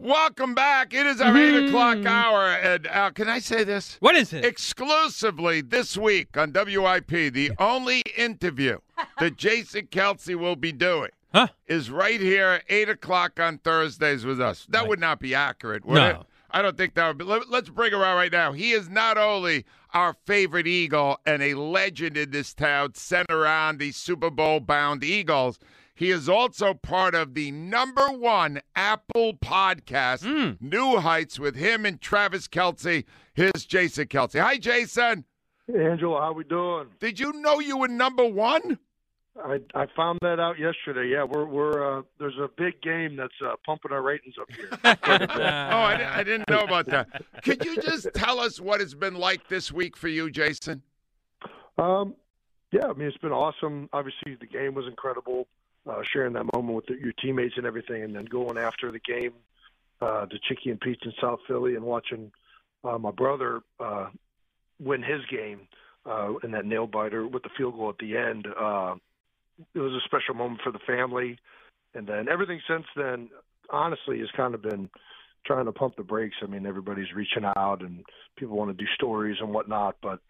Welcome back. It is our eight o'clock hour, and uh, can I say this? What is it? Exclusively this week on WIP, the only interview that Jason Kelce will be doing Huh? is right here at 8 o'clock on Thursdays with us. That would not be accurate, would No. it? I don't think that would be. Let, let's bring him out right now. He is not only our favorite Eagle and a legend in this town, sent around the Super Bowl bound Eagles. He is also part of the number one Apple podcast, Hmm. New Heights, with him and Travis Kelce. Here's Jason Kelce. Hi, Jason. Hey, Angelo, how we doing? Did you know you were number one? I I found that out yesterday. Yeah, we're we're uh, there's a big game that's uh, pumping our ratings up here. Oh, I, I didn't know about that. Could you just tell us what it's been like this week for you, Jason? um, yeah, I mean it's been awesome. Obviously, the game was incredible. Uh, sharing that moment with your teammates and everything, and then going after the game uh, to Chicky and Pete's in South Philly and watching uh, my brother uh, win his game uh, in that nail biter with the field goal at the end. Uh, it was a special moment for the family, and then everything since then, honestly, has kind of been trying to pump the brakes. I mean, everybody's reaching out, and people want to do stories and whatnot, but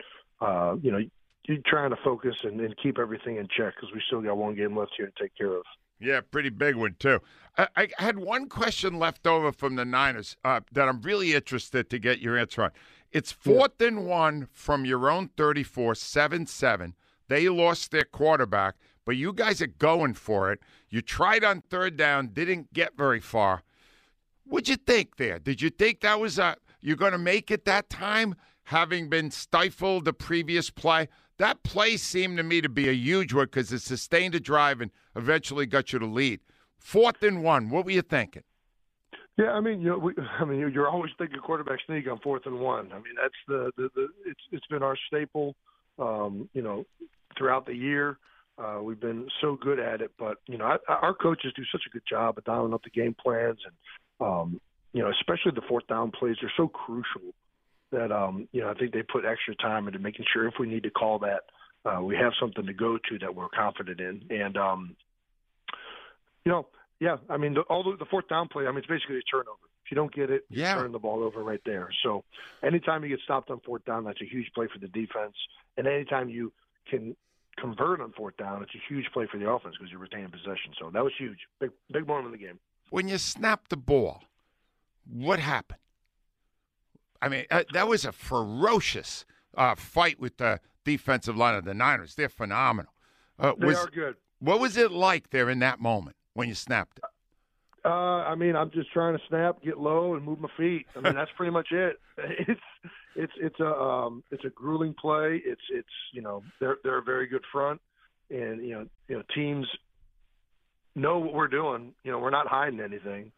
uh, you know, you're trying to focus and, and keep everything in check because we still got one game left here to take care of. Yeah, pretty big one too. I, I had one question left over from the Niners uh, that I'm really interested to get your answer on. It's fourth and one from your own 34, 7-7. They lost their quarterback, but you guys are going for it. You tried on third down, didn't get very far. What'd you think there? Did you think that was a you're going to make it that time, having been stifled the previous play? That play seemed to me to be a huge one because it sustained a drive and eventually got you to lead. Fourth and one. What were you thinking? Yeah, I mean, you know, we, I mean, you're- always thinking quarterback sneak on fourth and one. I mean, that's the the, the it's it's been our staple, um, you know, throughout the year. Uh, we've been so good at it, but you know, I, our coaches do such a good job of dialing up the game plans, and um, you know, especially the fourth down plays. They're so crucial that um, you know, I think they put extra time into making sure if we need to call that, uh, we have something to go to that we're confident in, and um, you know, yeah, I mean, the, all the, the fourth down play, I mean, it's basically a turnover. If you don't get it, you Yeah. turn the ball over right there. So anytime you get stopped on fourth down, that's a huge play for the defense. And anytime you can convert on fourth down, it's a huge play for the offense because you're retaining possession. So that was huge. Big, big moment in the game. When you snapped the ball, what happened? I mean, uh, that was a ferocious uh, fight with the defensive line of the Niners. They're phenomenal. Uh, They was, are good. What was it like there in that moment when you snapped it? Uh, I mean, I'm just trying to snap, get low, and move my feet. I mean, that's pretty much it. It's it's it's a um, it's a grueling play. It's it's you know they're they're a very good front, and you know you know teams know what we're doing. You know we're not hiding anything,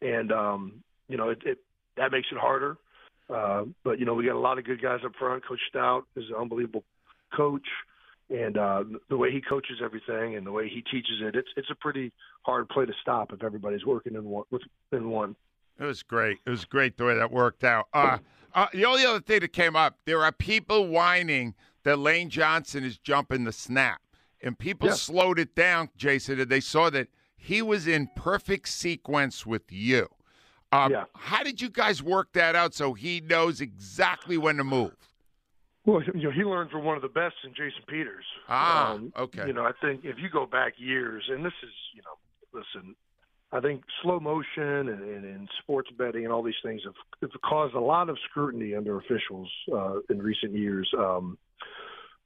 and um, you know it, it that makes it harder. Uh, but you know we got a lot of good guys up front. Coach Stout is an unbelievable coach and uh, the way he coaches everything and the way he teaches it, it's it's a pretty hard play to stop if everybody's working in one in one. It was great. It was great the way that worked out. Uh, uh, the only other thing that came up, there are people whining that Lane Johnson is jumping the snap, and people Yeah. slowed it down, Jason, and they saw that he was in perfect sequence with you. Um, Yeah. How did you guys work that out so he knows exactly when to move? Well, you know, he learned from one of the best in Jason Peters. Um, Ah, okay. You know, I think if you go back years, and this is, you know, listen, I think slow motion and, and, and sports betting and all these things have, have caused a lot of scrutiny under officials uh, in recent years. Um,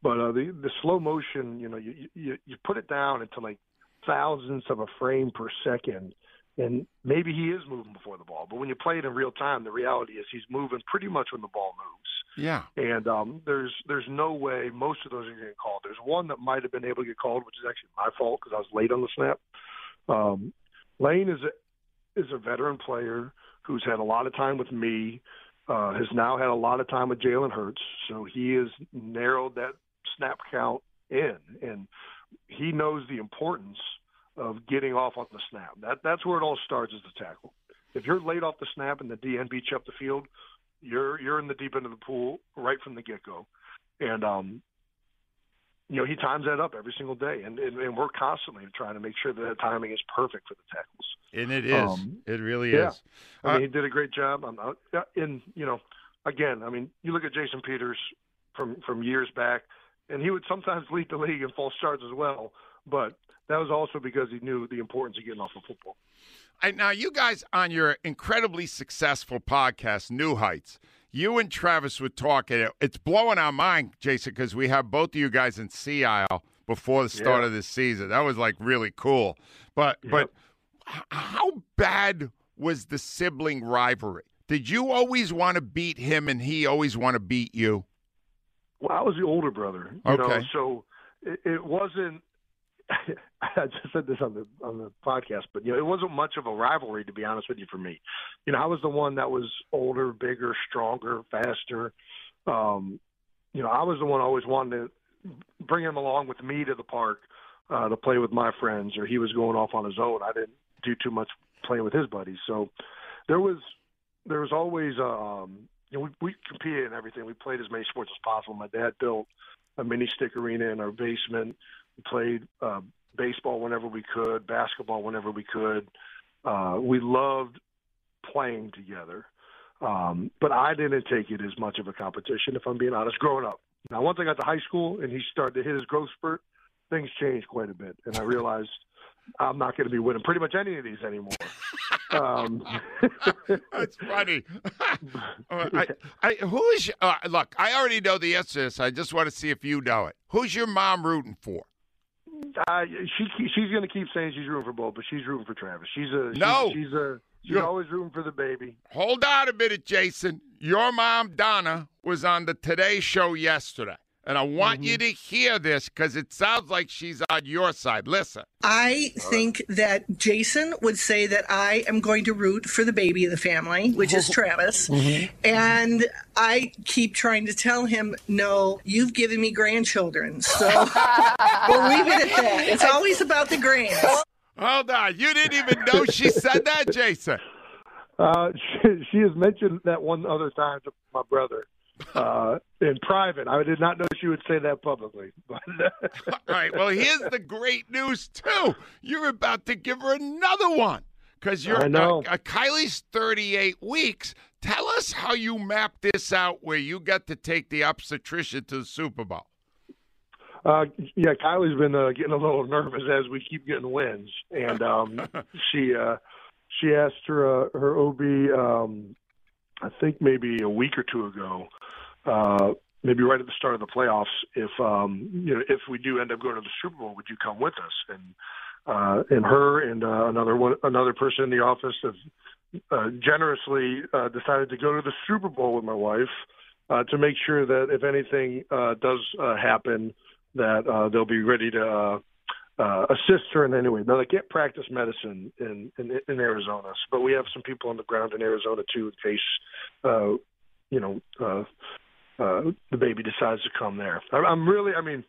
but uh, the the slow motion, you know, you, you you put it down into like thousandths of a frame per second, and maybe he is moving before the ball. But when you play it in real time, the reality is he's moving pretty much when the ball moves yeah. and um, there's there's no way most of those are getting called. There's one that might have been able to get called, which is actually my fault because I was late on the snap. Um, Lane is a is a veteran player who's had a lot of time with me, uh, has now had a lot of time with Jalen Hurts, so he has narrowed that snap count in, and he knows the importance getting off on the snap. That that's where it all starts is the tackle. If you're late off the snap and the DN beats you up the field, you're you're in the deep end of the pool right from the get go, and um, you know, he times that up every single day, and, and, and we're constantly trying to make sure that the timing is perfect for the tackles. And it is. Um, it really yeah. is. I mean, uh, he did a great job. I'm, uh, and you know, again, I mean, you look at Jason Peters from from years back, and he would sometimes lead the league in false starts as well. But that was also because he knew the importance of getting off of football. And now, you guys on your incredibly successful podcast, New Heights, you and Travis were talking. It's blowing our mind, Jason, because we have both of you guys in Sea Isle before the start yeah. of this season. That was like really cool. But but how bad was the sibling rivalry? Did you always want to beat him and he always want to beat you? Well, I was the older brother, you okay. know, so it, it wasn't I just said this on the on the podcast, but you know, it wasn't much of a rivalry to be honest with you for me. You know, I was the one that was older, bigger, stronger, faster. Um, you know, I was the one always wanting to bring him along with me to the park uh, to play with my friends, or he was going off on his own. I didn't do too much playing with his buddies, so there was there was always um, you know we, we competed in everything. We played as many sports as possible. My dad built a mini stick arena in our basement. We played uh, baseball whenever we could, basketball whenever we could. Uh, we loved playing together. Um, but I didn't take it as much of a competition, if I'm being honest, growing up. Now, once I got to high school and he started to hit his growth spurt, things changed quite a bit. And I realized I'm not going to be winning pretty much any of these anymore. um, That's funny. I, I, who is, uh, look, I already know the answer to this. I just want to see if you know it. Who's your mom rooting for? Uh, she she's going to keep saying she's rooting for both, but she's rooting for Travis. She's a no. She's, she's a she's You're, always rooting for the baby. Hold on a minute, Jason. Your mom Donna was on the Today Show yesterday. And I want mm-hmm. you to hear this because it sounds like she's on your side. Listen. I think that Jason would say that I am going to root for the baby of the family, which is Travis. Mm-hmm. And I keep trying to tell him, no, you've given me grandchildren. So we'll leave it at that. It's always about the grands. Hold on. You didn't even know she said that, Jason. Uh, she, she has mentioned that one other time to my brother uh, in private. I did not know she would say that publicly. But All right. Well, here's the great news too. You're about to give her another one because you're I know. Uh, uh, Kylie's 38 weeks. Tell us how you map this out, where you got to take the obstetrician to the Super Bowl. Uh, yeah, Kylie's been uh, getting a little nervous as we keep getting wins, and um, she uh, she asked her uh, her OB, um, I think maybe a week or two ago, uh, maybe right at the start of the playoffs, if um, you know if we do end up going to the Super Bowl, would you come with us? And uh, and her and uh, another one, another person in the office have uh, generously uh, decided to go to the Super Bowl with my wife uh, to make sure that if anything uh, does uh, happen, that uh, they'll be ready to. Uh, uh, assist her in any way. Now they can't practice medicine in, in in Arizona, but we have some people on the ground in Arizona too, in case uh, you know uh, uh, the baby decides to come there. I'm really, I mean,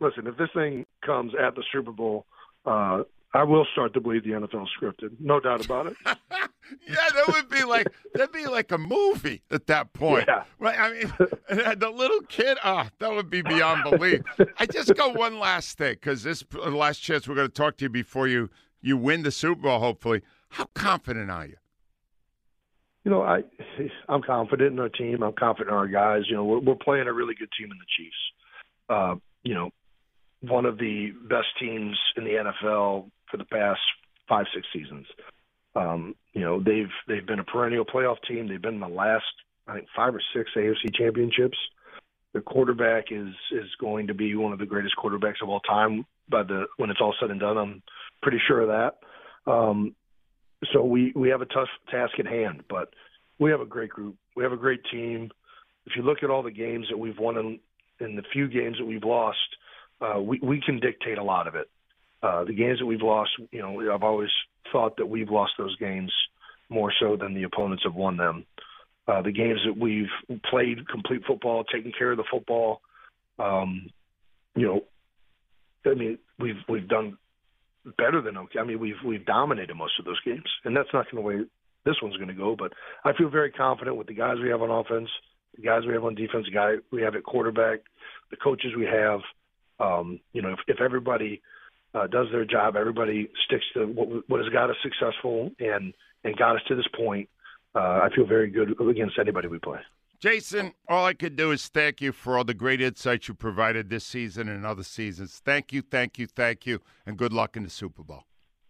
listen, if this thing comes at the Super Bowl, uh, I will start to believe the NFL scripted, no doubt about it. yeah, that would be like that'd be like a movie at that point. Yeah. Right? I mean, the little kid, ah, oh, that would be beyond belief. I just got one last thing because this last chance we're going to talk to you before you you win the Super Bowl. Hopefully, how confident are you? You know, I I'm confident in our team. I'm confident in our guys. You know, we're, we're playing a really good team in the Chiefs. Uh, you know, one of the best teams in the NFL for the past five six seasons. Um, you know, they've they've been a perennial playoff team. They've been in the last I think five or six AFC championships. The quarterback is is going to be one of the greatest quarterbacks of all time. By the when it's all said and done, I'm pretty sure of that. Um, so we we have a tough task at hand, but we have a great group. We have a great team. If you look at all the games that we've won and in, in the few games that we've lost, uh, we we can dictate a lot of it. Uh, the games that we've lost, you know, I've always thought that we've lost those games more so than the opponents have won them. Uh, the games that we've played complete football, taking care of the football, um, you know, I mean, we've we've done better than okay. I mean, we've we've dominated most of those games, and that's not going to way this one's going to go. But I feel very confident with the guys we have on offense, the guys we have on defense, the guy we have at quarterback, the coaches we have. Um, you know, if, if everybody uh, does their job, everybody sticks to what, what has got us successful and and got us to this point. Uh, I feel very good against anybody we play. Jason, all I could do is thank you for all the great insights you provided this season and other seasons. Thank you, thank you, thank you, and good luck in the Super Bowl.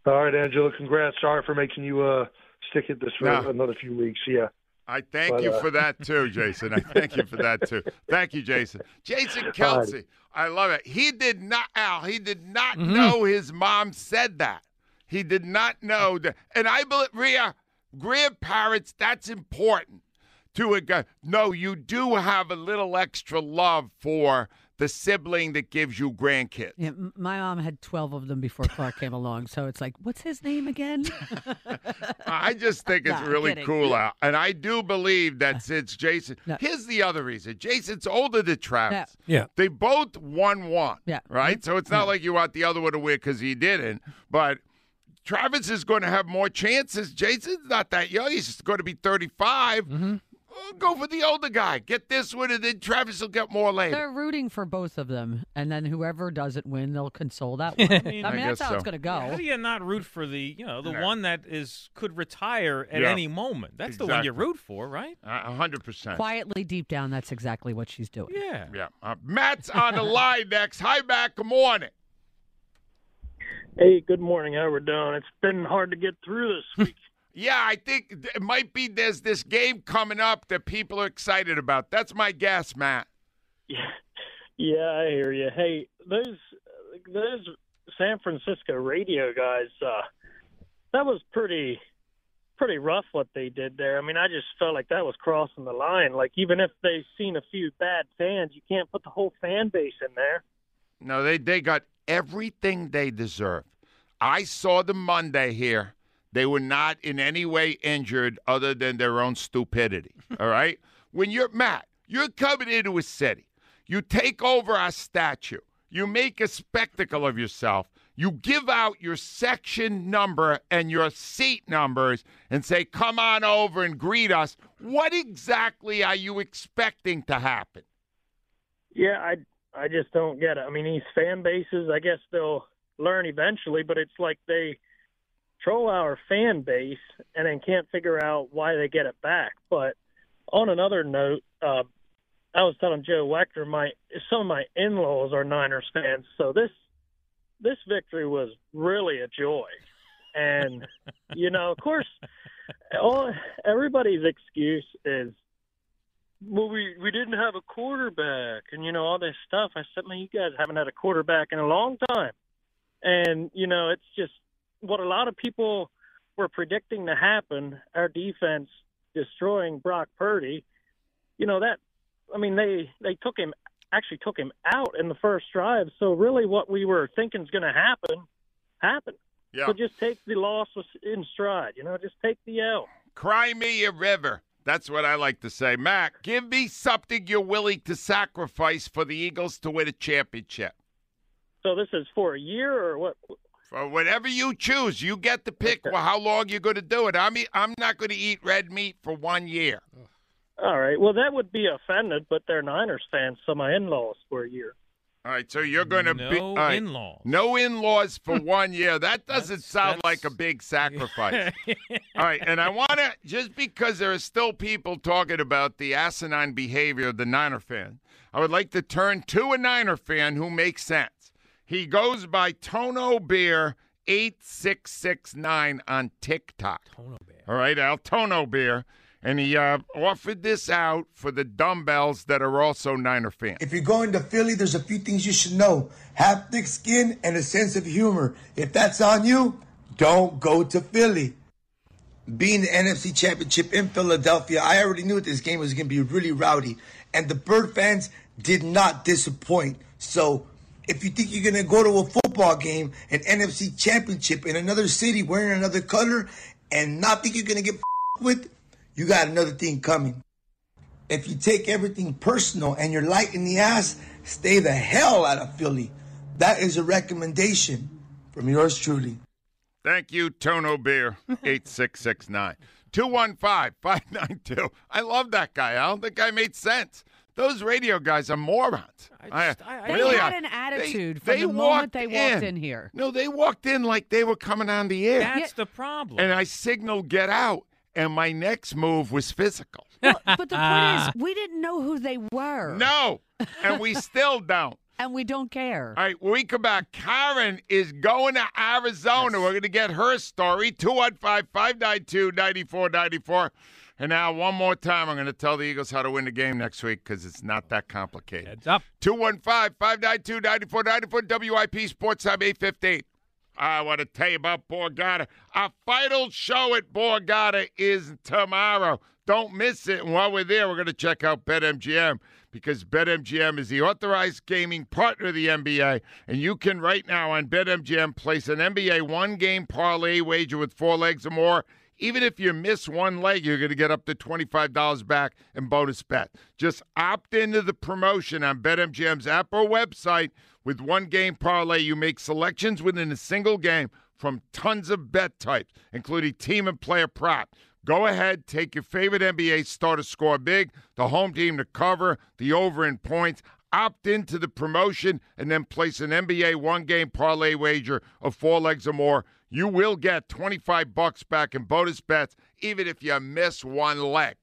All right, Angelo, congrats. Sorry for making you uh, stick at this for No. another few weeks. Yeah. I thank But, you uh, for that too, Jason. I thank you for that too. Thank you, Jason. Jason Kelce, I love it. He did not, Al. He did not know his mom said that. He did not know that, and I believe Rhea, grandparents. That's important to a guy. No, you do have a little extra love for the sibling that gives you grandkids. Yeah, my mom had 12 of them before Clark came along. So it's like, what's his name again? I just think it's Nah, really kidding. cool out. And I do believe that since Jason, No. here's the other reason Jason's older than Travis. Yeah. They both won one. Yeah. Right? So it's not like you want the other one to win because he didn't. But Travis is going to have more chances. Jason's not that young. He's going to be 35. Mm-hmm. Well, Go for the older guy. Get this one, and then Travis will get more later. They're rooting for both of them. And then whoever doesn't win, they'll console that one. I mean, I that's guess how it's going to go. How do you not root for the you know the No. one that is could retire at Yeah. any moment? That's the one you root for, right? A hundred percent. Quietly deep down, that's exactly what she's doing. Yeah. Yeah. Uh, Matt's on the line next. Hi, Matt. Good morning. Hey, good morning. How we're doing? It's been hard to get through this week. Yeah, I think it might be there's this game coming up that people are excited about. That's my guess, Matt. yeah, yeah, I hear you. Hey, those those San Francisco radio guys, uh, that was pretty pretty rough what they did there. I mean, I just felt like that was crossing the line. Like even if they've seen a few bad fans, you can't put the whole fan base in there. No, they they got everything they deserve. I saw them Monday here. They were not in any way injured other than their own stupidity. All right? When you're Matt, you're coming into a city. You take over our statue. You make a spectacle of yourself. You give out your section number and your seat numbers and say, come on over and greet us. What exactly are you expecting to happen? Yeah, I I just don't get it. I mean, these fan bases, I guess they'll learn eventually, but it's like they troll our fan base and then can't figure out why they get it back. But on another note, uh, I was telling Joe Wechter, my some of my in-laws are Niners fans, so this this victory was really a joy. And you know, of course, all everybody's excuse is well, we we didn't have a quarterback, and you know all this stuff. I said, man, you guys haven't had a quarterback in a long time, and you know it's just what a lot of people were predicting to happen. Our defense destroying Brock Purdy. You know that. I mean, they they took him actually took him out in the first drive. So really, what we were thinking is going to happen happened. Yeah. So just take the loss in stride. You know, just take the L. Cry me a river. That's what I like to say. Mac, give me something you're willing to sacrifice for the Eagles to win a championship. So this is for a year or what? For whatever you choose, you get to pick well, how long you're going to do it. I'm, I'm not going to eat red meat for one year. All right. Well, that would be offended, but they're Niners fans, so my in-laws for a year. All right, so you're going to no be all right, in-laws. No in-laws for one year. That doesn't That's- sound that's- like a big sacrifice. All right, and I want to just because there are still people talking about the asinine behavior of the Niner fan, I would like to turn to a Niner fan who makes sense. He goes by Tono Beer eight six six nine on TikTok. Tono Bear. All right, Al Tono Beer, and he uh, offered this out for the dumbbells that are also Niner fans. If you're going to Philly, there's a few things you should know. Have thick skin and a sense of humor. If that's on you, don't go to Philly. Being the NFC Championship in Philadelphia, I already knew this game was going to be really rowdy. And the Bird fans did not disappoint. So if you think you're going to go to a football game, an NFC Championship in another city wearing another color, and not think you're going to get with, you got another thing coming. If you take everything personal and you're light in the ass, stay the hell out of Philly. That is a recommendation from yours truly. Thank you, Tono Beer, 8669. 215 592. I love that guy, Al. The guy made sense. Those radio guys are morons. I just- I- I- They really had are. an attitude They- from they the moment walked they walked in here. No, they walked in like they were coming on the air. That's the problem. and I signaled get out, and my next move was physical. Well, but the point is, we didn't know who they were. No, and we still don't. And we don't care. All right, when we come back, Karen is going to Arizona. We're going to get her story, 215 592 9494. And now, one more time, I'm going to tell the Eagles how to win the game next week because it's not that complicated. Heads up. 215 592 9494 WIP Sports Time 815. I want to tell you about Borgata. Our final show at Borgata is tomorrow. Don't miss it. And while we're there, we're going to check out BetMGM because BetMGM is the authorized gaming partner of the NBA. And you can right now on BetMGM place an NBA one game parlay wager with four legs or more. Even if you miss one leg, you're going to get up to $25 back in bonus bet. Just opt into the promotion on BetMGM's app or website. With one game parlay, you make selections within a single game from tons of bet types, including team and player prop. Go ahead, take your favorite NBA star to score big, the home team to cover, the over in points. Opt into the promotion and then place an NBA one game parlay wager of four legs or more. You will get 25 bucks back in bonus bets, even if you miss one leg.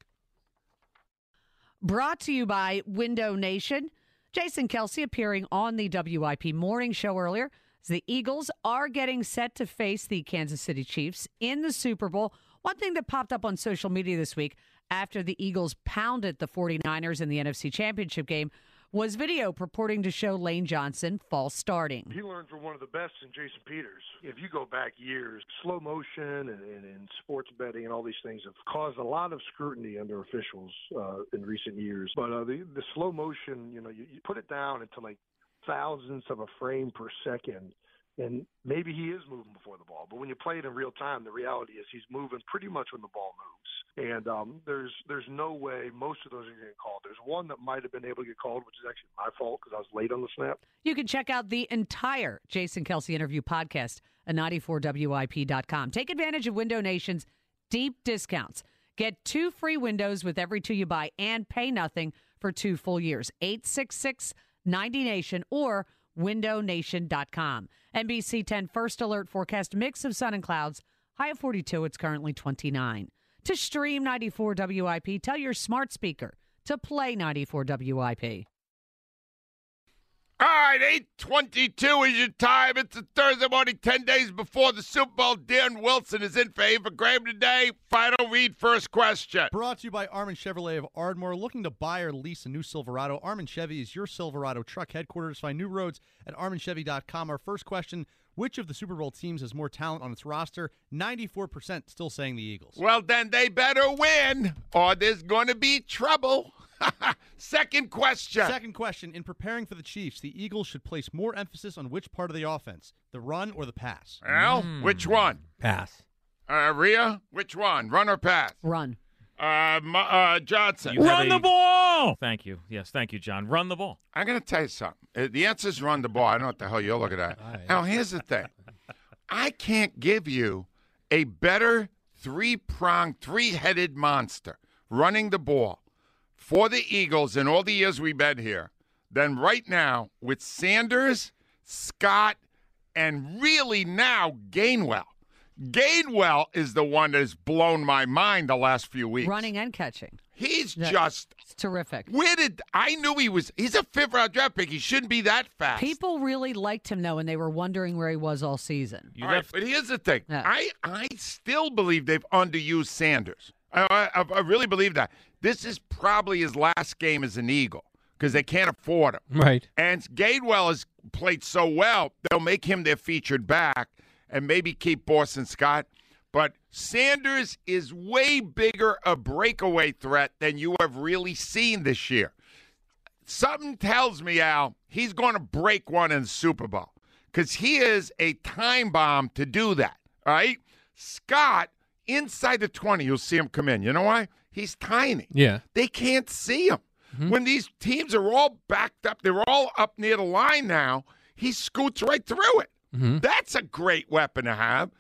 Brought to you by Window Nation. Jason Kelce appearing on the WIP morning show earlier. The Eagles are getting set to face the Kansas City Chiefs in the Super Bowl. One thing that popped up on social media this week after the Eagles pounded the 49ers in the NFC Championship game was video purporting to show Lane Johnson false starting. He learned from one of the best in Jason Peters. If you go back years, slow motion and, and, and sports betting and all these things have caused a lot of scrutiny under officials uh, in recent years. But uh, the the slow motion, you know, you, you put it down into like thousandths of a frame per second. And maybe he is moving before the ball, but when you play it in real time, the reality is he's moving pretty much when the ball moves. And um, there's there's no way most of those are getting called. There's one that might have been able to get called, which is actually my fault because I was late on the snap. You can check out the entire Jason Kelce interview podcast at 94WIP.com. Take advantage of Window Nation's deep discounts. Get two free windows with every two you buy and pay nothing for two full years. 866 90 Nation or windownation.com. NBC 10 first alert forecast mix of sun and clouds. High of 42, it's currently 29. To stream 94 WIP, tell your smart speaker to play 94 WIP. All right, 822 is your time. It's a Thursday morning, 10 days before the Super Bowl. Dan Wilson is in for Ava Graham today. Final read, first question. Brought to you by Armin Chevrolet of Ardmore. Looking to buy or lease a new Silverado? Armin Chevy is your Silverado truck headquarters. Find new roads at arminchevy.com. Our first question Which of the Super Bowl teams has more talent on its roster? 94% still saying the Eagles. Well, then they better win, or there's going to be trouble. Second question. Second question In preparing for the Chiefs, the Eagles should place more emphasis on which part of the offense, the run or the pass? Well, which one? Pass. Uh, Rhea, which one? Run or pass? Run. Uh, Mo- uh, Johnson. You Run the ball. Thank you. Yes, thank you, John. Run the ball. I'm going to tell you something. Uh, The answer is run the ball. I don't know what the hell you're looking at. Now, here's the thing I can't give you a better three pronged, three headed monster running the ball for the Eagles in all the years we've been here than right now with Sanders, Scott, and really now Gainwell. Gainwell is the one that has blown my mind the last few weeks. Running and catching. He's Yeah. just It's terrific. where did I knew he was? He's a fifth round draft pick. He shouldn't be that fast. People really liked him though, and they were wondering where he was all season. You All right, left. but here's the thing. Yeah. I I still believe they've underused Sanders. I, I, I really believe that. This is probably his last game as an Eagle because they can't afford him. Right. And Gainwell has played so well, they'll make him their featured back and maybe keep Boston Scott. But Sanders is way bigger a breakaway threat than you have really seen this year. Something tells me, Al, he's going to break one in the Super Bowl because he is a time bomb to do that. All right? Scott, inside the 20, you'll see him come in. You know why? He's tiny. Yeah. They can't see him. Mm-hmm. When these teams are all backed up, they're all up near the line now, he scoots right through it. Mm-hmm. That's a great weapon to have.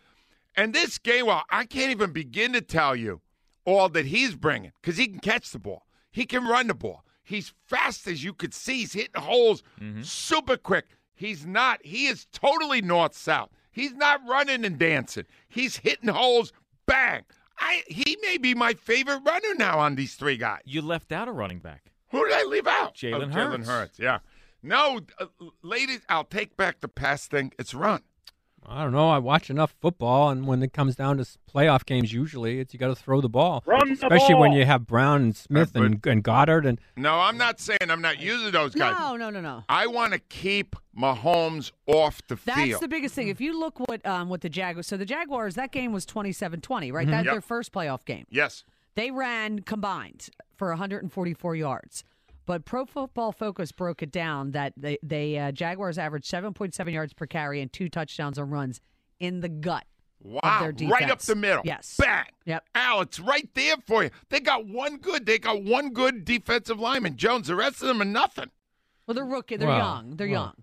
And this game, well, I can't even begin to tell you all that he's bringing because he can catch the ball, he can run the ball, He's fast as you could see. He's hitting holes mm-hmm. super quick. He's not. He is totally north south. He's not running and dancing. He's hitting holes. Bang. I. He may be my favorite runner now on these three guys. You left out a running back. Who did I leave out? Jalen oh, Jalen Hurts. Hurts. Yeah. No, uh, ladies, I'll take back the past thing. It's run. I don't know. I watch enough football, and when it comes down to playoff games, usually it's you got to throw the ball, Run the especially when you have Brown and Smith and, and Goedert and No, I'm not saying I'm not using those guys. No, no, no, no. I want to keep Mahomes off the That's field. That's the biggest thing. If you look what um, what the Jaguars, so the Jaguars, that game was 27-20, right? That's Mm-hmm. Yep. their first playoff game. yes. They ran combined for 144 yards. But Pro Football Focus broke it down that they, they uh, Jaguars averaged 7.7 yards per carry and two touchdowns on runs in the gut. Wow. their Right up the middle. Yes. Bang. Yep. Al, it's right there for you. They got one good. They got one good defensive lineman, Jones. The rest of them are nothing. Well, they're rookie. They're Well, young. They're well. young.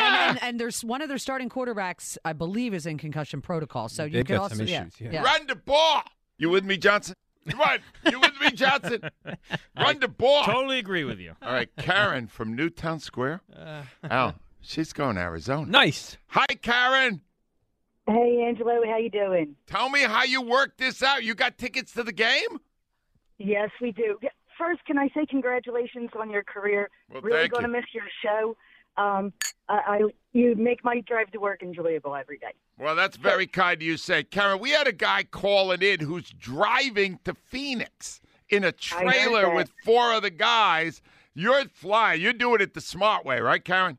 And, and, and there's one of their starting quarterbacks, I believe, is in concussion protocol. So you They've could got also some yeah, issues, yeah. yeah. Run the ball. You with me, Johnson? Run. You with me, Johnson? Run the ball. Totally agree with you. All right, Karen from Newtown Square. Uh, Al, she's going to Arizona. nice. Hi, Karen. Hey, Angelo, how you doing? Tell me how you worked this out. You got tickets to the game? Yes, we do. First, can I say congratulations on your career? Well, really thank going to miss your show. Um, I, I you make my drive to work enjoyable every day. Well, that's very kind of you to say. Karen, we had a guy calling in who's driving to Phoenix in a trailer with four other guys. You're flying. You're doing it the smart way, right, Karen?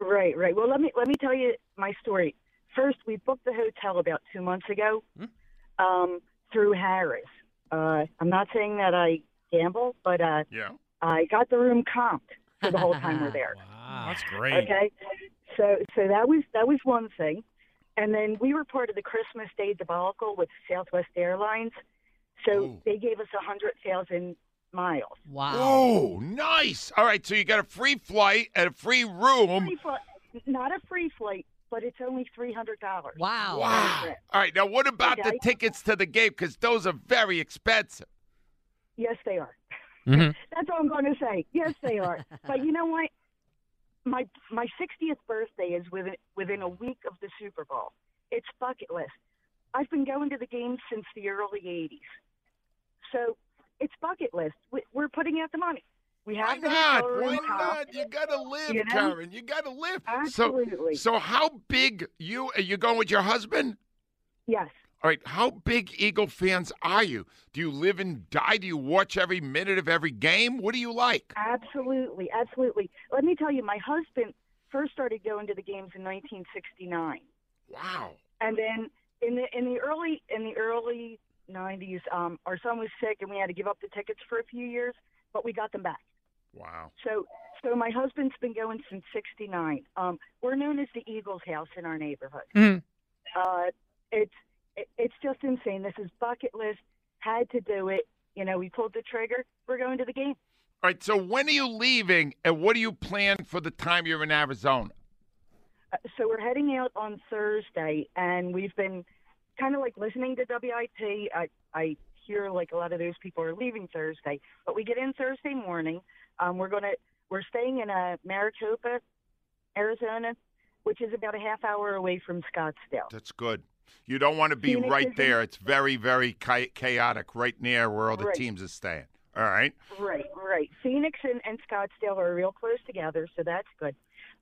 Right, right. Well, let me let me tell you my story. First, we booked the hotel about two months ago um, through Harrah's. Uh, I'm not saying that I gamble, but uh, Yeah. I got the room comped for the whole time we're there. Wow. That's great. Okay, so so that was that was one thing, and then we were part of the Christmas Day debacle with Southwest Airlines, so Ooh. they gave us a hundred thousand miles. Wow. Oh, nice. All right, so you got a free flight and a free room. Free flight, not a free flight, but it's only three hundred dollars. Wow. Wow. All right, now what about the tickets to the game? Because those are very expensive. Yes, they are. Mhm. That's all I'm going to say. Yes, they are. but you know what? My my 60th birthday is within within a week of the Super Bowl. It's bucket list. I've been going to the games since the early 80s. So it's bucket list. We- We're putting out the money. We have the not? Why not? You gotta live, You know? Karen. You gotta live. Absolutely. So, so how big you are you going with your husband? Yes. All right, how big Eagle fans are you? Do you live and die? Do you watch every minute of every game? What do you like? Absolutely, absolutely. Let me tell you, my husband first started going to the games in 1969. Wow. and then in the in the early in the early 90s um our son was sick and we had to give up the tickets for a few years but we got them back Wow. so so my husband's been going since 69 um we're known as the eagles house in our neighborhood Mhm. uh it's it, it's just insane this is bucket list had to do it you know we pulled the trigger we're going to the game All right, so when are you leaving and what do you plan for the time you're in Arizona? Uh, so we're heading out on Thursday, and we've been kind of like listening to WIP. I I hear like a lot of those people are leaving Thursday, but we get in Thursday morning. Um, we're gonna we're staying in uh, Maricopa, Arizona, which is about a half hour away from Scottsdale. That's good. You don't want to be Phoenix right there. It's very, very chaotic right near where all the Right. teams are staying. All right. Right, right. Phoenix and, and Scottsdale are real close together, so that's good.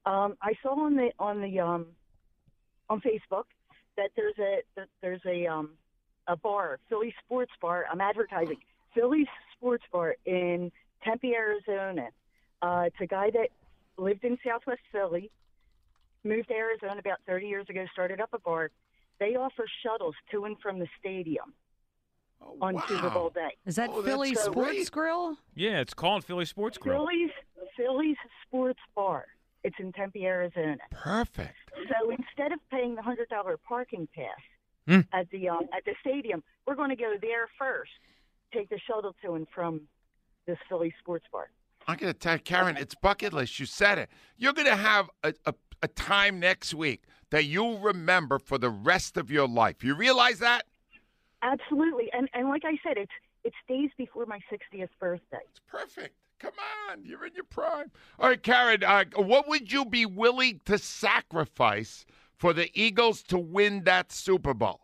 Um, I saw on the on the um, on Facebook that there's a that there's a um, a bar, Philly Sports Bar. I'm advertising Philly Sports Bar in Tempe, Arizona. Uh, it's a guy that lived in Southwest Philly, moved to Arizona about 30 years ago, started up a bar. They offer shuttles to and from the stadium Oh, on wow. Super Bowl day. Is that Oh, that's Philly great. Sports Grill? Yeah, it's called Philly Sports Grill. Philly's Philly's Sports Bar. It's in Tempe, Arizona. Perfect. So instead of paying the hundred dollar parking pass Hmm. at the um, at the stadium, we're going to go there first. Take the shuttle to and from this Philly Sports Bar. I'm going to tell you, Karen, it's bucket list. You said it. You're going to have a, a, a time next week that you'll remember for the rest of your life. You realize that? Absolutely, and and like I said, it's it's days before my 60th birthday. It's perfect. Come on, you're in your prime. All right, Karen, uh, what would you be willing to sacrifice for the Eagles to win that Super Bowl?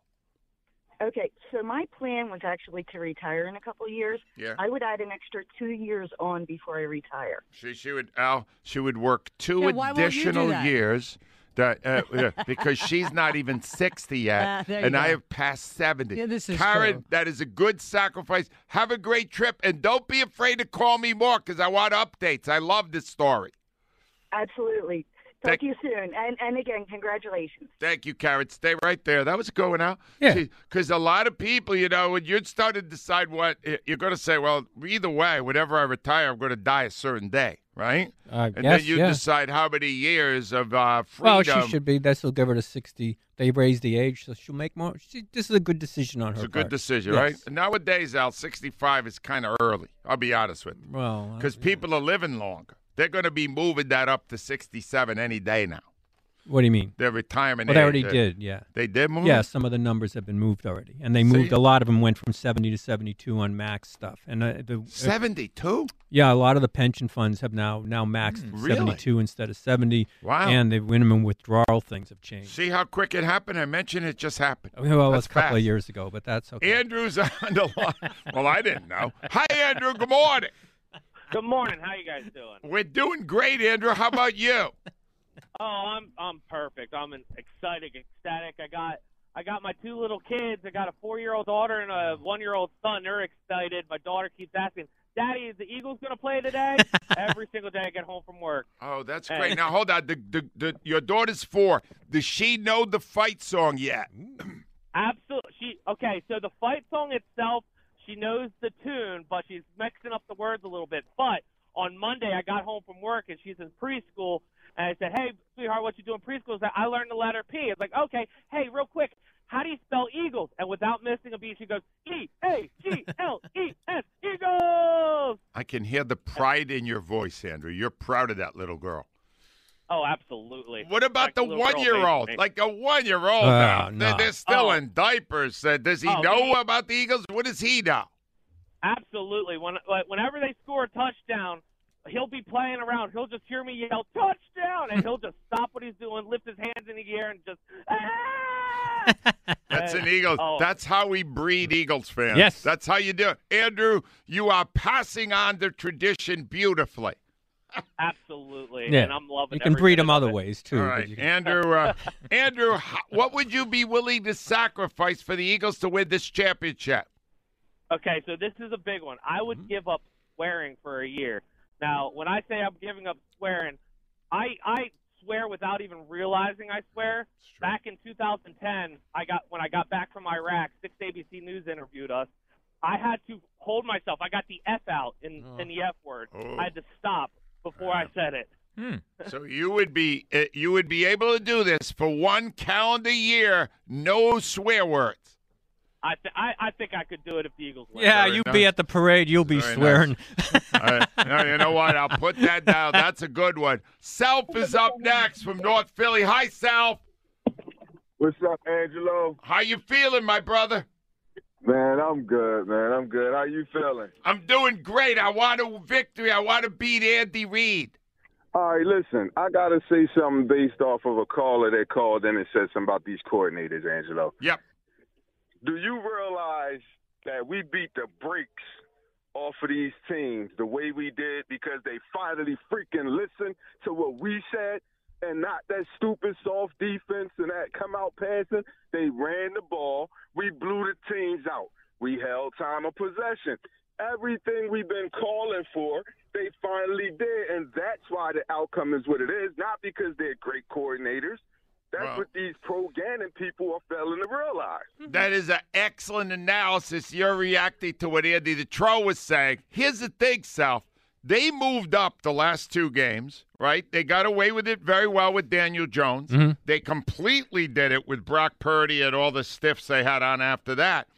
Okay, so my plan was actually to retire in a couple of years. Yeah. I would add an extra two years on before I retire. She she would Al she would work two Yeah, why won't you do additional that? years. That, uh, yeah, because she's not even 60 yet, there you and I have passed 70. Yeah, this is Karen, true. that is a good sacrifice. Have a great trip, and don't be afraid to call me more because I want updates. I love this story. Absolutely. Talk Thank- to you soon. And and again, congratulations. Thank you, Karen. Stay right there. That was going out. Yeah. Because a lot of people, you know, when you start to decide what you're going to say, well, either way, whenever I retire, I'm going to die a certain day, right? And then you yeah. decide how many years of uh, freedom. Well, she should be. This will give her to sixty. They raised the age, so she'll make more. She, this is a good decision on her. It's a good decision, Yes. right? Nowadays, Al, 65 is kind of early. I'll be honest with you. Well, uh, Because people are living longer. They're going to be moving that up to 67 any day now. What do you mean? Their retirement Well, they already uh, did. Yeah. They did move? Yeah, some of the numbers have been moved already, and they See? moved. A lot of them went from seventy to seventy-two on max stuff, and uh, the 72? yeah, a lot of the pension funds have now now maxed Hmm, really? seventy-two instead of seventy. Wow. And the minimum withdrawal things have changed. See how quick it happened? I mentioned it just happened. Well, That's it's a couple fast. of years ago, but that's okay. Andrew's on the line. Well, I didn't know. Hi, Andrew. Good morning. Good morning. How you guys doing? We're doing great, Andrew. How about you? Oh, I'm I'm perfect. I'm an- excited, ecstatic. I got I got my two little kids. I got a four year old daughter and a one year old son. They're excited. My daughter keeps asking, "Daddy, is the Eagles going to play today?" Every single day I get home from work. Oh, that's Hey. great. Now, hold on. The, the, the, your daughter's four. Does she know the fight song yet? Absolutely. She okay. So the fight song itself, she knows the tune, but she's mixing up the words a little bit. But on Monday, I got home from work and she's in preschool, and I said, "Hey, sweetheart, what you doing in preschool?" She said, "I learned the letter P." It's like, okay, hey, real quick, how do you spell Eagles? And without missing a beat, she goes, E A G L E S, Eagles. I can hear the pride in your voice, Andrew. You're proud of that little girl. Oh, absolutely. What about Like the a little girl one year old? Like a one year old Oh, now. They're, no. they're still Oh. in diapers. Uh, does he Oh, know he- about the Eagles? What does he know? Absolutely. When like, whenever they score a touchdown, he'll be playing around. He'll just hear me yell touchdown, and he'll just stop what he's doing, lift his hands in the air, and just. "Ah!" That's And- an Eagles. oh. That's how we breed Eagles fans. Yes. That's how you do it. Andrew, you are passing on the tradition beautifully. Absolutely. Yeah. And I'm loving. You can breed them other it. ways too. All but right, can- Andrew. Uh, Andrew, what would you be willing to sacrifice for the Eagles to win this championship? Okay, so this is a big one. I would give up swearing for a year. Now, when I say I'm giving up swearing, I I swear without even realizing I swear. Back in 2010, I got when I got back from Iraq, six ABC News interviewed us. I had to hold myself. I got the F out in in the F word. Oh. I had to stop before I said it. Hmm. So you would be uh, you would be able to do this for one calendar year, no swear words. I th- I I think I could do it if the Eagles win. yeah, Very you nice. be at the parade. You'll be Very swearing. All right. Now, you know what? I'll put that down. That's a good one. Self is up next from North Philly. Hi, Self. What's up, Angelo? How you feeling, my brother? Man, I'm good, man. I'm good. How you feeling? I'm doing great. I want a victory. I want to beat Andy Reid. All right, listen. I gotta say something based off of a caller that called in and said something about these coordinators, Angelo. Yep. Do you realize that we beat the brakes off of these teams the way we did because they finally freaking listened to what we said and not that stupid soft defense and that come out passing? They ran the ball. We blew the teams out. We held time of possession. Everything we've been calling for, they finally did, and that's why the outcome is what it is. Not because they're great coordinators. That's Well- what these pro Gannon people are failing to realize. That is an excellent analysis. You're reacting to what Andy the Tro was saying. Here's the thing, South. They moved up the last two games, right? They got away with it very well with Daniel Jones. Mhm. They completely did it with Brock Purdy and all the stiffs they had on after that.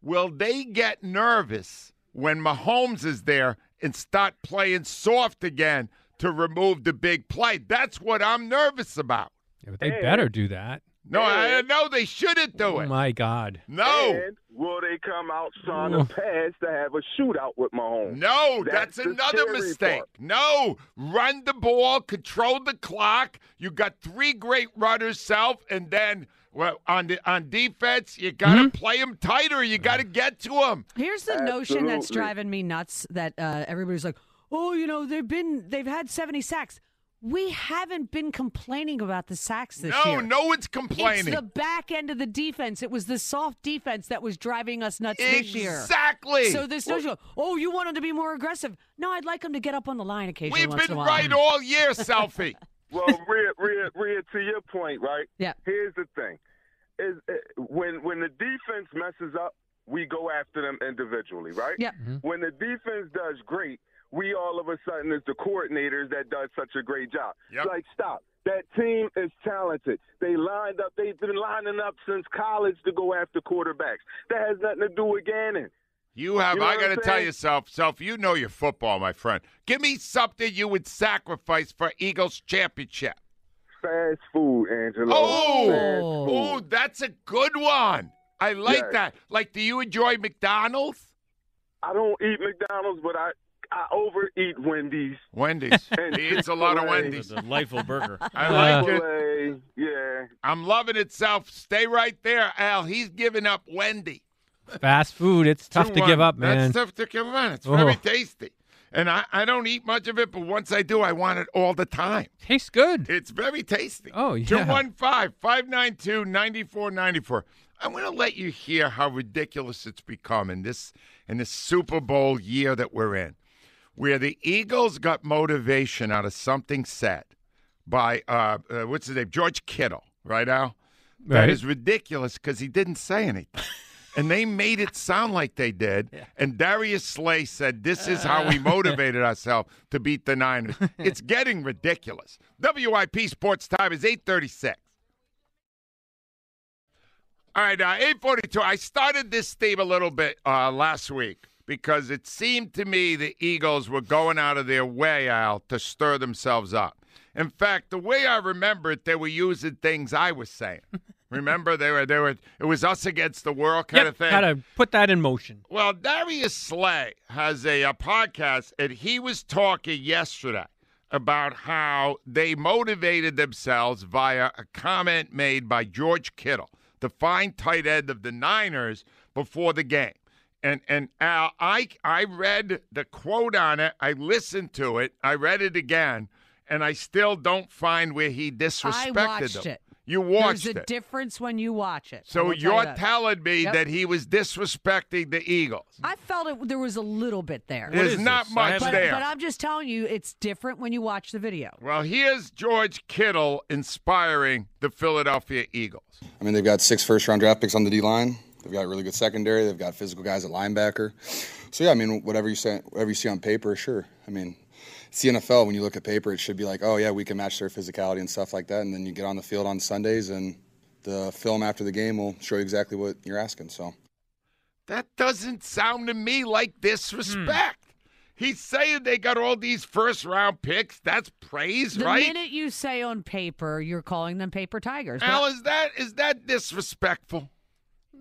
Will they get nervous when Mahomes is there and start playing soft again to remove the big play? That's what I'm nervous about. Yeah, but they And- better do that. No, I know they shouldn't do Oh it. my God. No. And will they come out trying to Oof. pass to have a shootout with Mahomes? No, that's, That's another mistake. part. No, run the ball, control the clock. You got three great runners, self, and then well, on the on defense, you got Mm-hmm. to play them tighter. You got to get to them. Here's the notion that's driving me nuts that uh, everybody's like, oh, you know, they've been they've had 70 sacks. We haven't been complaining about the sacks this No, year. no no one's complaining. It's the back end of the defense. It was the soft defense that was driving us nuts this year. Exactly. So this notion, oh, you want them to be more aggressive? No, I'd like them to get up on the line occasionally. We've been in a while. right all year, selfie. Well, Rhea, Rhea, Rhea, to your point, right? Yeah. Here's the thing: is uh, when when the defense messes up, we go after them individually, right? Yeah. When the defense does great, we all of a sudden is the coordinators that does such a great job. Yep. Like, stop. That team is talented. They lined up. They've been lining up since college to go after quarterbacks. That has nothing to do with Gannon. You have. You know I got to tell saying? you, self, self. You know your football, my friend. Give me something you would sacrifice for Eagles championship. Fast food, Angelo. Oh, oh, that's a good one. I like Yes. that. Like, do you enjoy McDonald's? I don't eat McDonald's, but I I overeat Wendy's. Wendy's. And he eats a lot of Chick-fil-A. Wendy's. Delightful burger. I like it. Yeah. I'm loving it, self. Stay right there, Al. He's giving up Wendy. Fast food, it's tough to 2-1. give up, man. That's tough to give up. It's very Oh. tasty. And I, I don't eat much of it, but once I do, I want it all the time. Tastes good. It's very tasty. Oh, yeah. 215 592 9494. I'm going to let you hear how ridiculous it's become in this, in this Super Bowl year that we're in, where the Eagles got motivation out of something said by, uh, uh, what's his name? George Kittle, right, Al? That Right. is ridiculous because he didn't say anything. And they made it sound like they did. And Darius Slay said, This is how we motivated ourselves to beat the Niners. It's getting ridiculous. WIP Sports Time is 836. All right, uh, 842. I started this theme a little bit uh, last week because it seemed to me the Eagles were going out of their way, Al, to stir themselves up. In fact, the way I remember it, they were using things I was saying. Remember, they were they were it was us against the world kind Yep, of thing. Gotta put that in motion. Well, Darius Slay has a, a podcast, and he was talking yesterday about how they motivated themselves via a comment made by George Kittle, the fine tight end of the Niners, before the game. And and Al, I I read the quote on it. I listened to it. I read it again, and I still don't find where he disrespected I watched them. it. You watched it. There's a it. difference when you watch it. So you you're that. telling me Yep. that he was disrespecting the Eagles. I felt it. There was a little bit there. There's not much but, there. But I'm just telling you, it's different when you watch the video. Well, here's George Kittle inspiring the Philadelphia Eagles. I mean, they've got six first round draft picks on the D line. They've got a really good secondary. They've got physical guys at linebacker. So yeah, I mean, whatever you say, whatever you see on paper, sure. I mean, it's the NFL. When you look at paper, it should be like, oh yeah, we can match their physicality and stuff like that. And then you get on the field on Sundays, and the film after the game will show you exactly what you're asking. So That doesn't sound to me like disrespect. Hmm. He's saying they got all these first round picks. That's praise, The right? minute you say on paper, you're calling them paper tigers. but- is that is that disrespectful?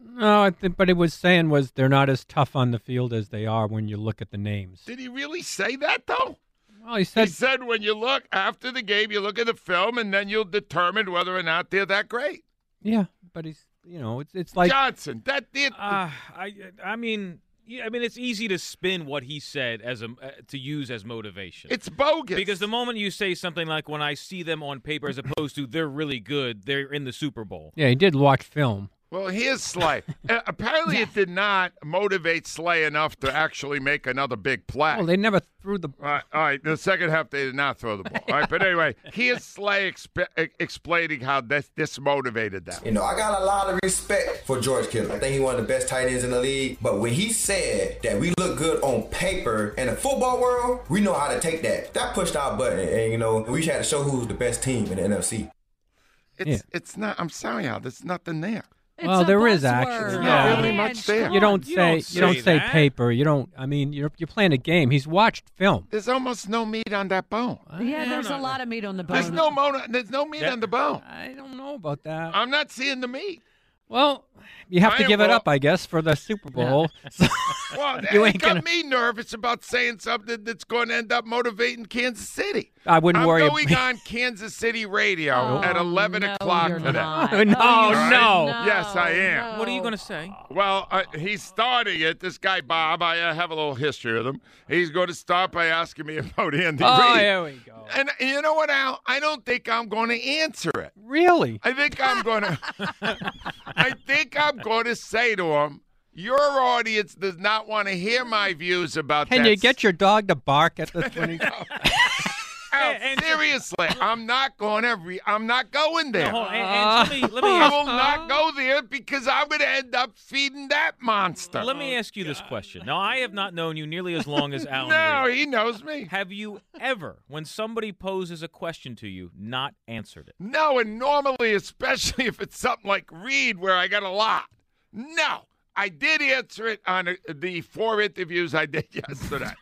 No, I think, but it was saying was they're not as tough on the field as they are when you look at the names. Did he really say that though? Well, he said He said when you look after the game, you look at the film, and then you'll determine whether or not they're that great. Yeah, but he's you know it's it's like Johnson, that did. Uh, I I mean, yeah, I mean, it's easy to spin what he said as a uh, to use as motivation. It's bogus because the moment you say something like "when I see them on paper," as opposed to "they're really good," they're in the Super Bowl. yeah he did watch film. Well, here's Slay. Uh, apparently, it did not motivate Slay enough to actually make another big play. Well, they never threw the. All right, all right, the second half they did not throw the ball. All right, but anyway, here's Slay exp- explaining how this, this motivated them. You know, I got a lot of respect for George Kittle. I think he's one of the best tight ends in the league. But when he said that we look good on paper in the football world, we know how to take that. That pushed our button, and you know, we had to show who's the best team in the NFC. It's it's not. I'm sorry, Al. There's nothing there. Well, there is actually. There's Yeah. not really much there. You don't You say don't you don't say say paper. You don't. I mean, you're you're playing a game. He's watched film. There's almost no meat on that bone. Yeah, there's a lot of meat on the bone. There's no mo- There's no meat on the bone. I don't know about that. I'm not seeing the meat. Well, you have I to am give it up, I guess, for the Super Bowl. So- Well, You ain't got gonna- me nervous about saying something that's going to end up motivating Kansas City. I wouldn't I'm worry going on Kansas City radio Oh, at 11 no, o'clock today. not. No, All right? no. Yes, I am. What are you going to say? Well, uh, he's starting it. This guy Bob, I uh, have a little history with him. He's going to start by asking me about Andy Oh, Reid. here we go. And you know what, Al? I don't think I'm going to answer it. Really? I think I'm going to. I think I'm going to say to him, "Your audience does not want to hear my views about Can that." you get your dog to bark at the 20? Al, seriously, I'm not going every. I'm not going there. No, on, and- and let me- let me I will not go there because I'm going to end up feeding that monster. Let me ask you this question. Now, I have not known you nearly as long as Alan. No, Reid. he knows me. Have you ever, when somebody poses a question to you, not answered it? No, and normally, especially if it's something like Reid, where I got a lot. No, I did answer it on uh, the four interviews I did yesterday.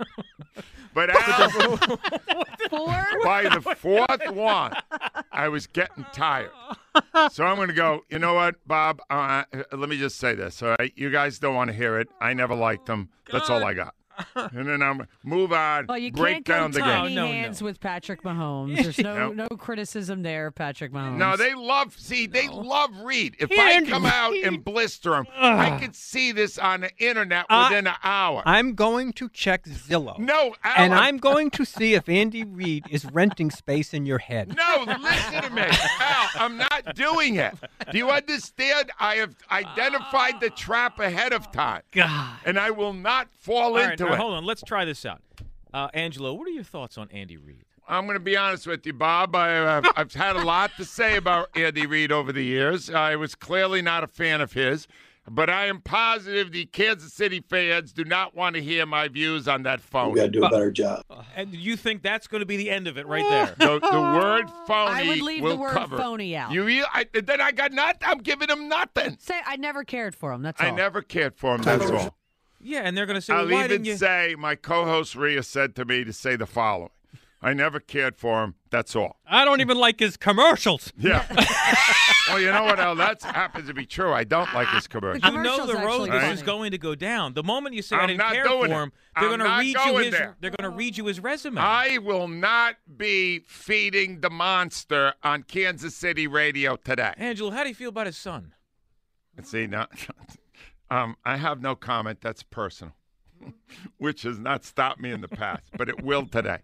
But Al, Four? by the fourth one, I was getting tired. So I'm going to go, you know what, Bob? Uh, let me just say this, all right? You guys don't want to hear it. I never liked them. That's all I got. And then I'm move on, Well, you break can't go down the tiny game. No, no, hands with Patrick Mahomes. There's no No. no criticism there, Patrick Mahomes. No, they love see they love Reid. If And I come out and blister him, I could see this on the internet Uh, within an hour. I'm going to check Zillow. no, Al, And I'm going to see if Andy Reid is renting space in your head. no. Listen to me, Al. I'm not doing it. Do you understand? I have identified the trap ahead of time, God. and I will not fall All right, into hold on. Let's try this out. Uh, Angelo, what are your thoughts on Andy Reid? I'm going to be honest with you, Bob. I, uh, I've had a lot to say about Andy Reid over the years. I was clearly not a fan of his, but I am positive the Kansas City fans do not want to hear my views on that phone. We got to do a better job. And you think that's going to be the end of it right there? The, the word phony I would leave will the word cover. phony out. You, you- I, then I got nothing. I'm giving him nothing. Say I never cared for him. That's all. I never cared for him. That's all. Yeah, and they're going to say, I'll why even didn't you? say my co-host Rhea said to me to say the following: I never cared for him. That's all. I don't even like his commercials. Yeah. well, you know what? Al? That happens to be true. I don't like his commercials. you know the road actually this is going to go down. The moment you say I I'm didn't not care doing for it. him, they're I'm gonna read you his. there. They're going to read you his resume. I will not be feeding the monster on Kansas City radio today. Angelo, how do you feel about his son? Let's see, now, um, I have no comment. That's personal, which has not stopped me in the past, but it will today.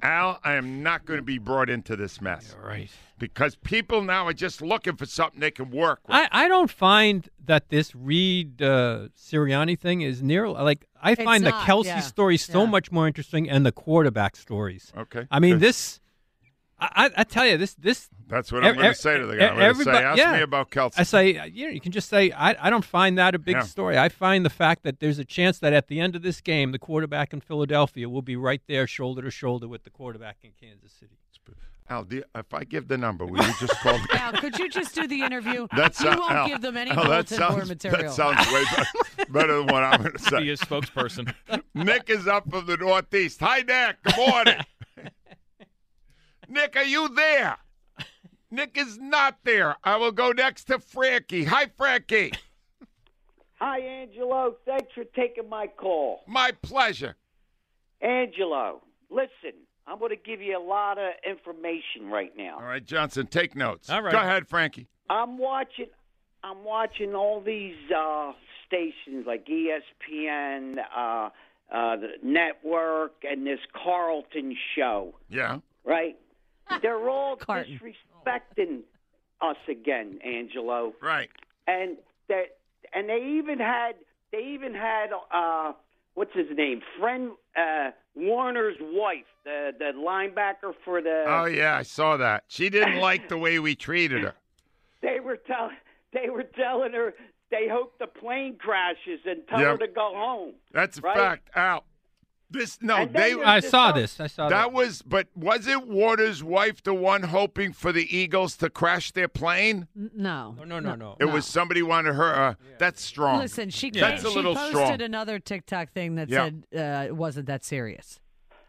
Al, I am not going to be brought into this mess. Right. Because people now are just looking for something they can work with. I, I don't find that this Reid uh, Sirianni thing is near like I It's find the Kelce yeah. story so Yeah. much more interesting and the quarterback stories. Okay. I mean Good. this. I, I I tell you this this. That's what I'm going to say to the guy. I'm going to say, everybody- ask yeah. me about Kelce. I say, uh, you know, you can just say, I, I don't find that a big Yeah. story. I find the fact that there's a chance that at the end of this game, the quarterback in Philadelphia will be right there, shoulder to shoulder with the quarterback in Kansas City. Al, do you- if I give the number, will you just call? Al, could you just do the interview? That's you uh, won't Al, give them any Al, that bulletin sounds, material. That sounds way better, better than what I'm going to say. Be his spokesperson. Nick is up from the Northeast. Hi, Nick. Good morning. Nick, are you there? Nick is not there. I will go next to Frankie. Hi, Frankie. Hi, Angelo. Thanks for taking my call. My pleasure. Angelo, listen, I'm going to give you a lot of information right now. All right, Johnson, take notes. All right. Go ahead, Frankie. I'm watching. I'm watching all these uh, stations like ESPN, uh, uh, the network, and this Carton show. Yeah. Right? They're all Carton. disrespecting us again, Angelo. Right. and that and they even had they even had uh what's his name friend uh Warner's wife the the linebacker for the Oh yeah, I saw that. She didn't like the way we treated her. they were telling they were telling her they hope the plane crashes and tell Yep. her to go home That's a Right. fact. Al. This no, they. I saw this. I saw That was, but was it Waters' wife the one hoping for the Eagles to crash their plane? No. No, no, no, no. It was somebody wanted her. Uh, That's strong. Listen, she That's a she little posted strong. another TikTok thing that Yeah. said uh, it wasn't that serious.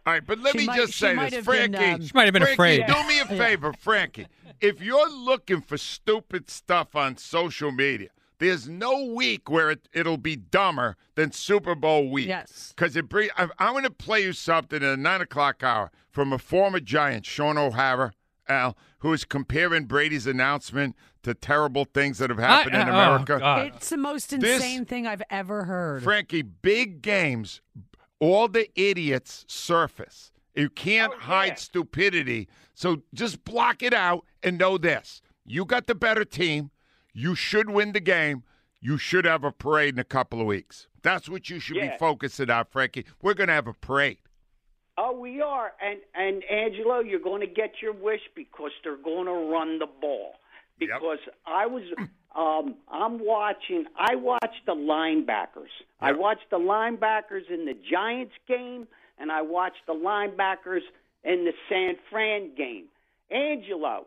All right, but let She me might- just say this, have been, Frankie. um, She might have been Frankie, afraid. Do me a Yeah. favor, Frankie. If you're looking for stupid stuff on social media, there's no week where it, it'll be dumber than Super Bowl week. Yes. Because it bring, I'm, I'm going to play you something in the nine o'clock hour from a former Giant, Shaun O'Hara, Al, who is comparing Brady's announcement to terrible things that have happened I- in uh, uh, oh, America. God. It's the most This- insane thing I've ever heard. Frankie, big games, all the idiots surface. You can't oh, hide stupidity. So just block it out and know this. You got the better team. You should win the game. You should have a parade in a couple of weeks. That's what you should be focusing on, Frankie. We're going to have a parade. Oh, we are, and and Angelo, you're going to get your wish because they're going to run the ball. Because I was, um, I'm watching. I watched the linebackers. I watched the linebackers in the Giants game, and I watched the linebackers in the San Fran game. Angelo,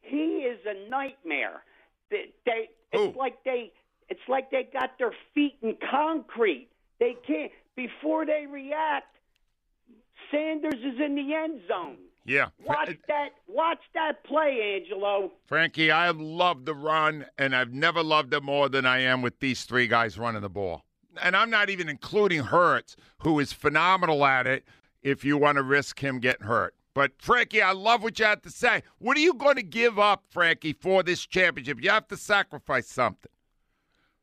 he is a nightmare. They, they it's like they it's like they got their feet in concrete. They can't before they react. Sanders is in the end zone. Yeah. Watch that. Watch that play, Angelo. Frankie, I love the run, and I've never loved it more than I am with these three guys running the ball. And I'm not even including Hurts, who is phenomenal at it if you want to risk him getting hurt. But, Frankie, I love what you have to say. What are you going to give up, Frankie, for this championship? You have to sacrifice something.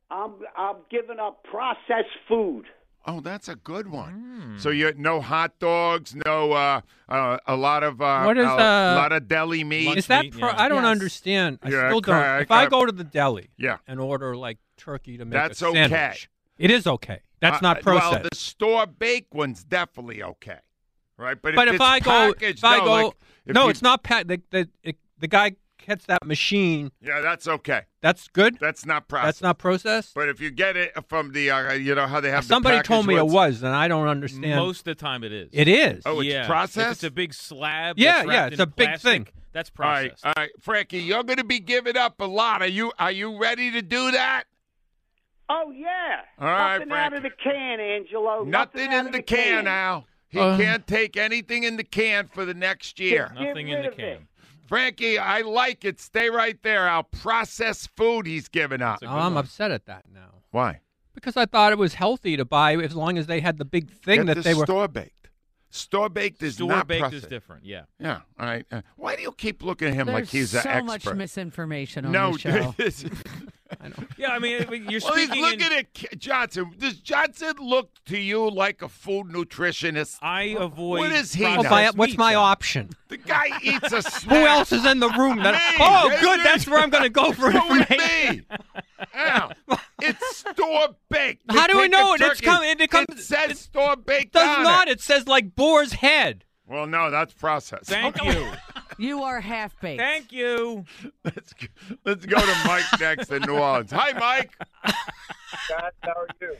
I'm I'm giving up processed food. Oh, that's a good one. Hmm. So you no hot dogs, no uh, uh, a lot of uh, What is, a uh, lot of deli meat. Is that pro- I don't understand. I Yeah, still don't. okay, if I go to the deli Yeah. and order like turkey to make That's a okay. sandwich, it is okay. That's Uh, not processed. Well, the store baked one's definitely okay, right? But, but if, if, it's I go, packaged, if I go, like, if no, you- it's not packed. The, the, it, the guy gets that machine. Yeah, that's okay. That's good. That's not processed. That's not processed. But if you get it from the, uh, you know how they have the Somebody told me it was, and I don't understand. Most of the time, it is. It is. Oh, it's yeah. If processed? it's a big slab. Yeah, that's yeah, it's in a big plastic, thing. That's All right, processed. all right, Frankie, you're going to be giving up a lot. Are you? Are you ready to do that? Oh yeah. All right, Nothing out of the can, Angelo. Nothing out in of the can, can. Al. He Uh. can't take anything in the can for the next year. Nothing in the of it. can. Frankie, I like it. Stay right there. Al. Processed food he's giving up. Oh, I'm upset at that now Why? because I thought it was healthy to buy as long as they had the big thing Get that the they were. store baked. Store baked is Store not baked processed. is different. Yeah. Yeah. All right. Uh, why do you keep looking at him There's like he's so an expert? much misinformation on no, the show. Yeah, I mean, you're well, speaking. looking in, at K- Johnson. Does Johnson look to you like a food nutritionist? I avoid. What is he Oh, processed my- what's my Al. option? The guy eats a snack. Who else is in the room? That, Me. oh, Hey, good. dude. That's where I'm going to go for Go with information. me. It's store baked. How do we know it? It's coming. coming. It comes. It says store baked. does on not. It. It says like boar's head. Well, no, that's processed. Thank you. You are half baked. Thank you. Let's go, let's go to Mike next in New Orleans. Hi, Mike. Guys, how are you?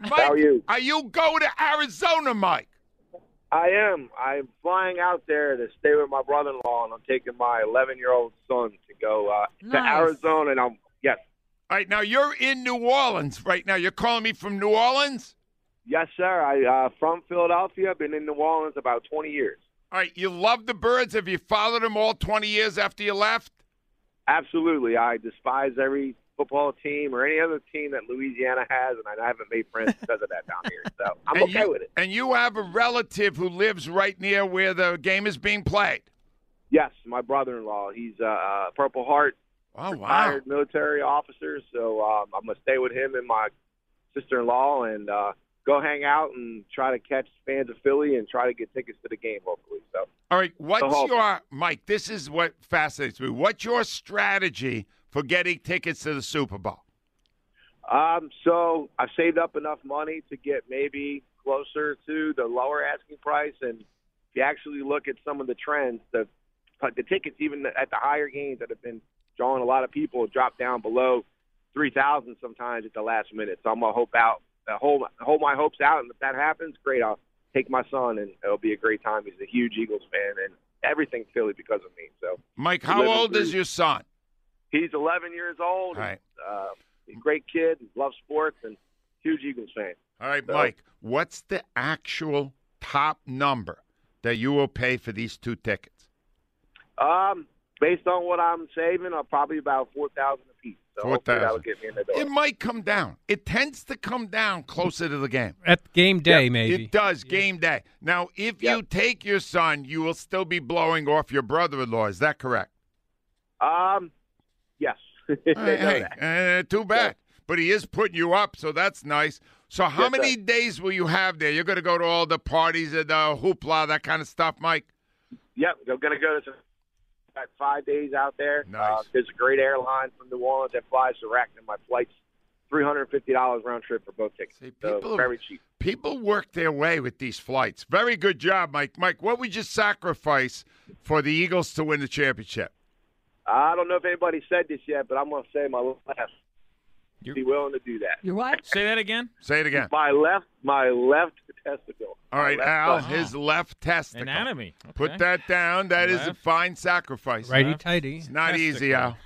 Mike, How are you? Are you going to Arizona, Mike? I am. I'm flying out there to stay with my brother-in-law, and I'm taking my 11-year-old son to go uh, to Arizona. And I'm yes, All right, now you're in New Orleans right now. You're calling me from New Orleans? yes, sir. I uh, from Philadelphia. I've been in New Orleans about 20 years. All right, you love the birds. Have you followed them all 20 years after you left? Absolutely. I despise every football team or any other team that Louisiana has, and I haven't made friends because of that down here. So I'm and okay you, with it. And you have a relative who lives right near where the game is being played. Yes, my brother-in-law. He's a uh, Purple Heart Oh, wow. retired military officer, so um, I'm gonna stay with him and my sister-in-law and uh, go hang out and try to catch fans of Philly and try to get tickets to the game locally. So All right, what's your, Mike, this is what fascinates me. What's your strategy for getting tickets to the Super Bowl? Um, so I saved up enough money to get maybe closer to the lower asking price, and if you actually look at some of the trends, the the tickets even at the higher games that have been drawing a lot of people drop down below three thousand sometimes at the last minute. So I'm gonna hope out hold hold my hopes out, and if that happens, great. I'll take my son, and it'll be a great time. He's a huge Eagles fan, and everything Philly because of me. So, Mike, how old is your son? He's 11 years old. All right. Uh, great kid. Loves sports, and huge Eagles fan. All right, So- Mike, what's the actual top number that you will pay for these two tickets? Um, based on what I'm saving, I'm probably about four thousand. So hopefully that'll 4,000. get me in the door. It might come down. It tends to come down closer to the game. At game day, Yep, maybe. It does, game day. Now, if you take your son, you will still be blowing off your brother in law. Is that correct? Um, yes. Hey, hey, eh, too bad. But he is putting you up, so that's nice. So, how Yes, sir. many days will you have there? You're going to go to all the parties and the hoopla, that kind of stuff, Mike? Yep, I'm gonna go to some, got five days out there. Nice. Uh, there's a great airline from New Orleans that flies direct, and my flight's three hundred and fifty dollars round trip for both tickets. so people- very cheap. People work their way with these flights. Very good job, Mike. Mike, what would you sacrifice for the Eagles to win the championship? I don't know if anybody said this yet, but I'm gonna say my left. Be willing to do that. You're what? Say that again. Say it again. My left, my left testicle. All right, Al, thumb. his left testicle. Anatomy. Put Okay. that down. That is a fine sacrifice. Righty tighty. It's not easy, Al.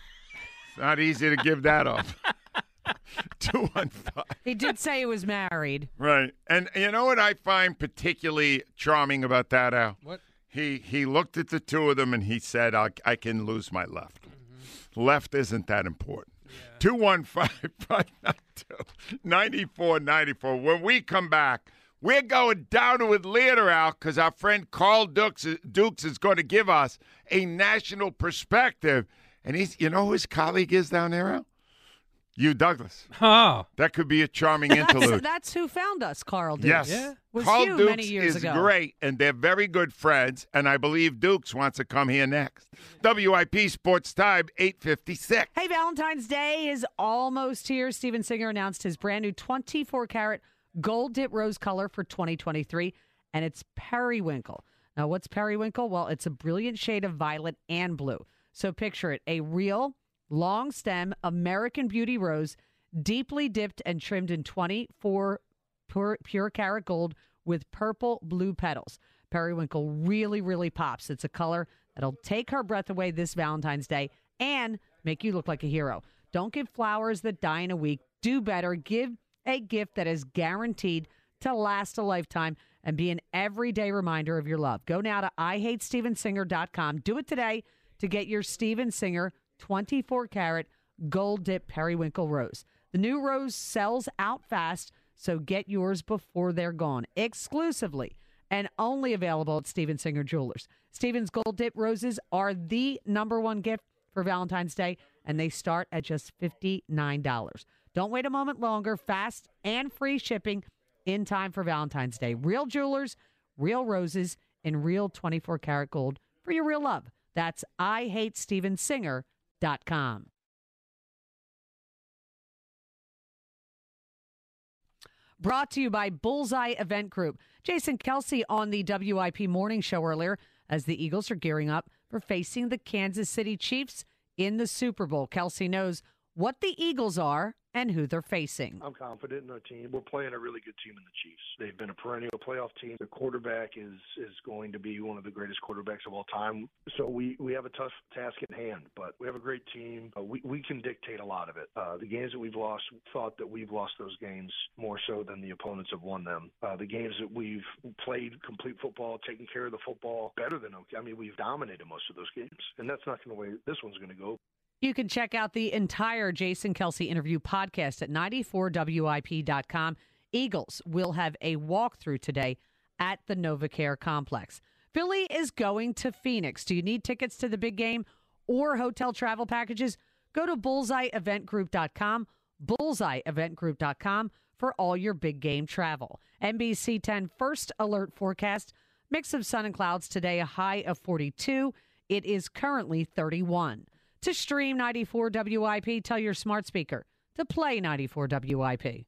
It's not easy to give that up. Two one five. He did say he was married. Right. And you know what I find particularly charming about that, Al? What? He he looked at the two of them and he said, I, I can lose my left. Mm-hmm. Left isn't that important. 215-592-9494. When we come back, we're going down with Leader Al because our friend Carl Dukes, Dukes is going to give us a national perspective. And he's, you know who his colleague is down there, Al? You, Douglas. Oh. That could be a charming That's, interlude. that's who found us, Carl Dukes. Yes. Was Carl you Dukes many years is ago. great, and they're very good friends. And I believe Dukes wants to come here next. WIP Sports Time, 856. Hey, Valentine's Day is almost here. Steven Singer announced his brand new 24 karat gold dip rose color for 2023, and it's periwinkle. Now, what's periwinkle? Well, it's a brilliant shade of violet and blue. So picture it a real, long stem American beauty rose, deeply dipped and trimmed in 24 pure, pure karat gold with purple blue petals. Periwinkle really, really pops. It's a color that'll take her breath away this Valentine's Day and make you look like a hero. Don't give flowers that die in a week. Do better. Give a gift that is guaranteed to last a lifetime and be an everyday reminder of your love. Go now to IHateStevenSinger.com. Do it today to get your Steven Singer 24 karat gold dip periwinkle rose. The new rose sells out fast, so get yours before they're gone. Exclusively and only available at Steven Singer Jewelers. Steven's Gold Dip Roses are the number one gift for Valentine's Day, and they start at just $59. Don't wait a moment longer. Fast and free shipping in time for Valentine's Day. Real jewelers, real roses, and real 24 karat gold for your real love. That's IHateStevenSinger.com. Brought to you by Bullseye Event Group. Jason Kelce on the WIP morning show earlier as the Eagles are gearing up for facing the Kansas City Chiefs in the Super Bowl. Kelce knows what the Eagles are and who they're facing. I'm confident in our team. We're playing a really good team in the Chiefs. They've been a perennial playoff team. The quarterback is is going to be one of the greatest quarterbacks of all time. So we we have a tough task at hand, but we have a great team. Uh, we we can dictate a lot of it. Uh, the games that we've lost, thought that we've lost those games more so than the opponents have won them. Uh, the games that we've played complete football, taken care of the football better than okay. I mean, we've dominated most of those games, and that's not going to way this one's going to go. You can check out the entire Jason Kelce interview podcast at 94WIP.com. Eagles will have a walkthrough today at the NovaCare complex. Philly is going to Phoenix. Do you need tickets to the big game or hotel travel packages? Go to bullseyeeventgroup.com, bullseyeeventgroup.com for all your big game travel. NBC 10 first alert forecast mix of sun and clouds today, a high of 42. It is currently 31. To stream 94 WIP, tell your smart speaker to play 94 WIP.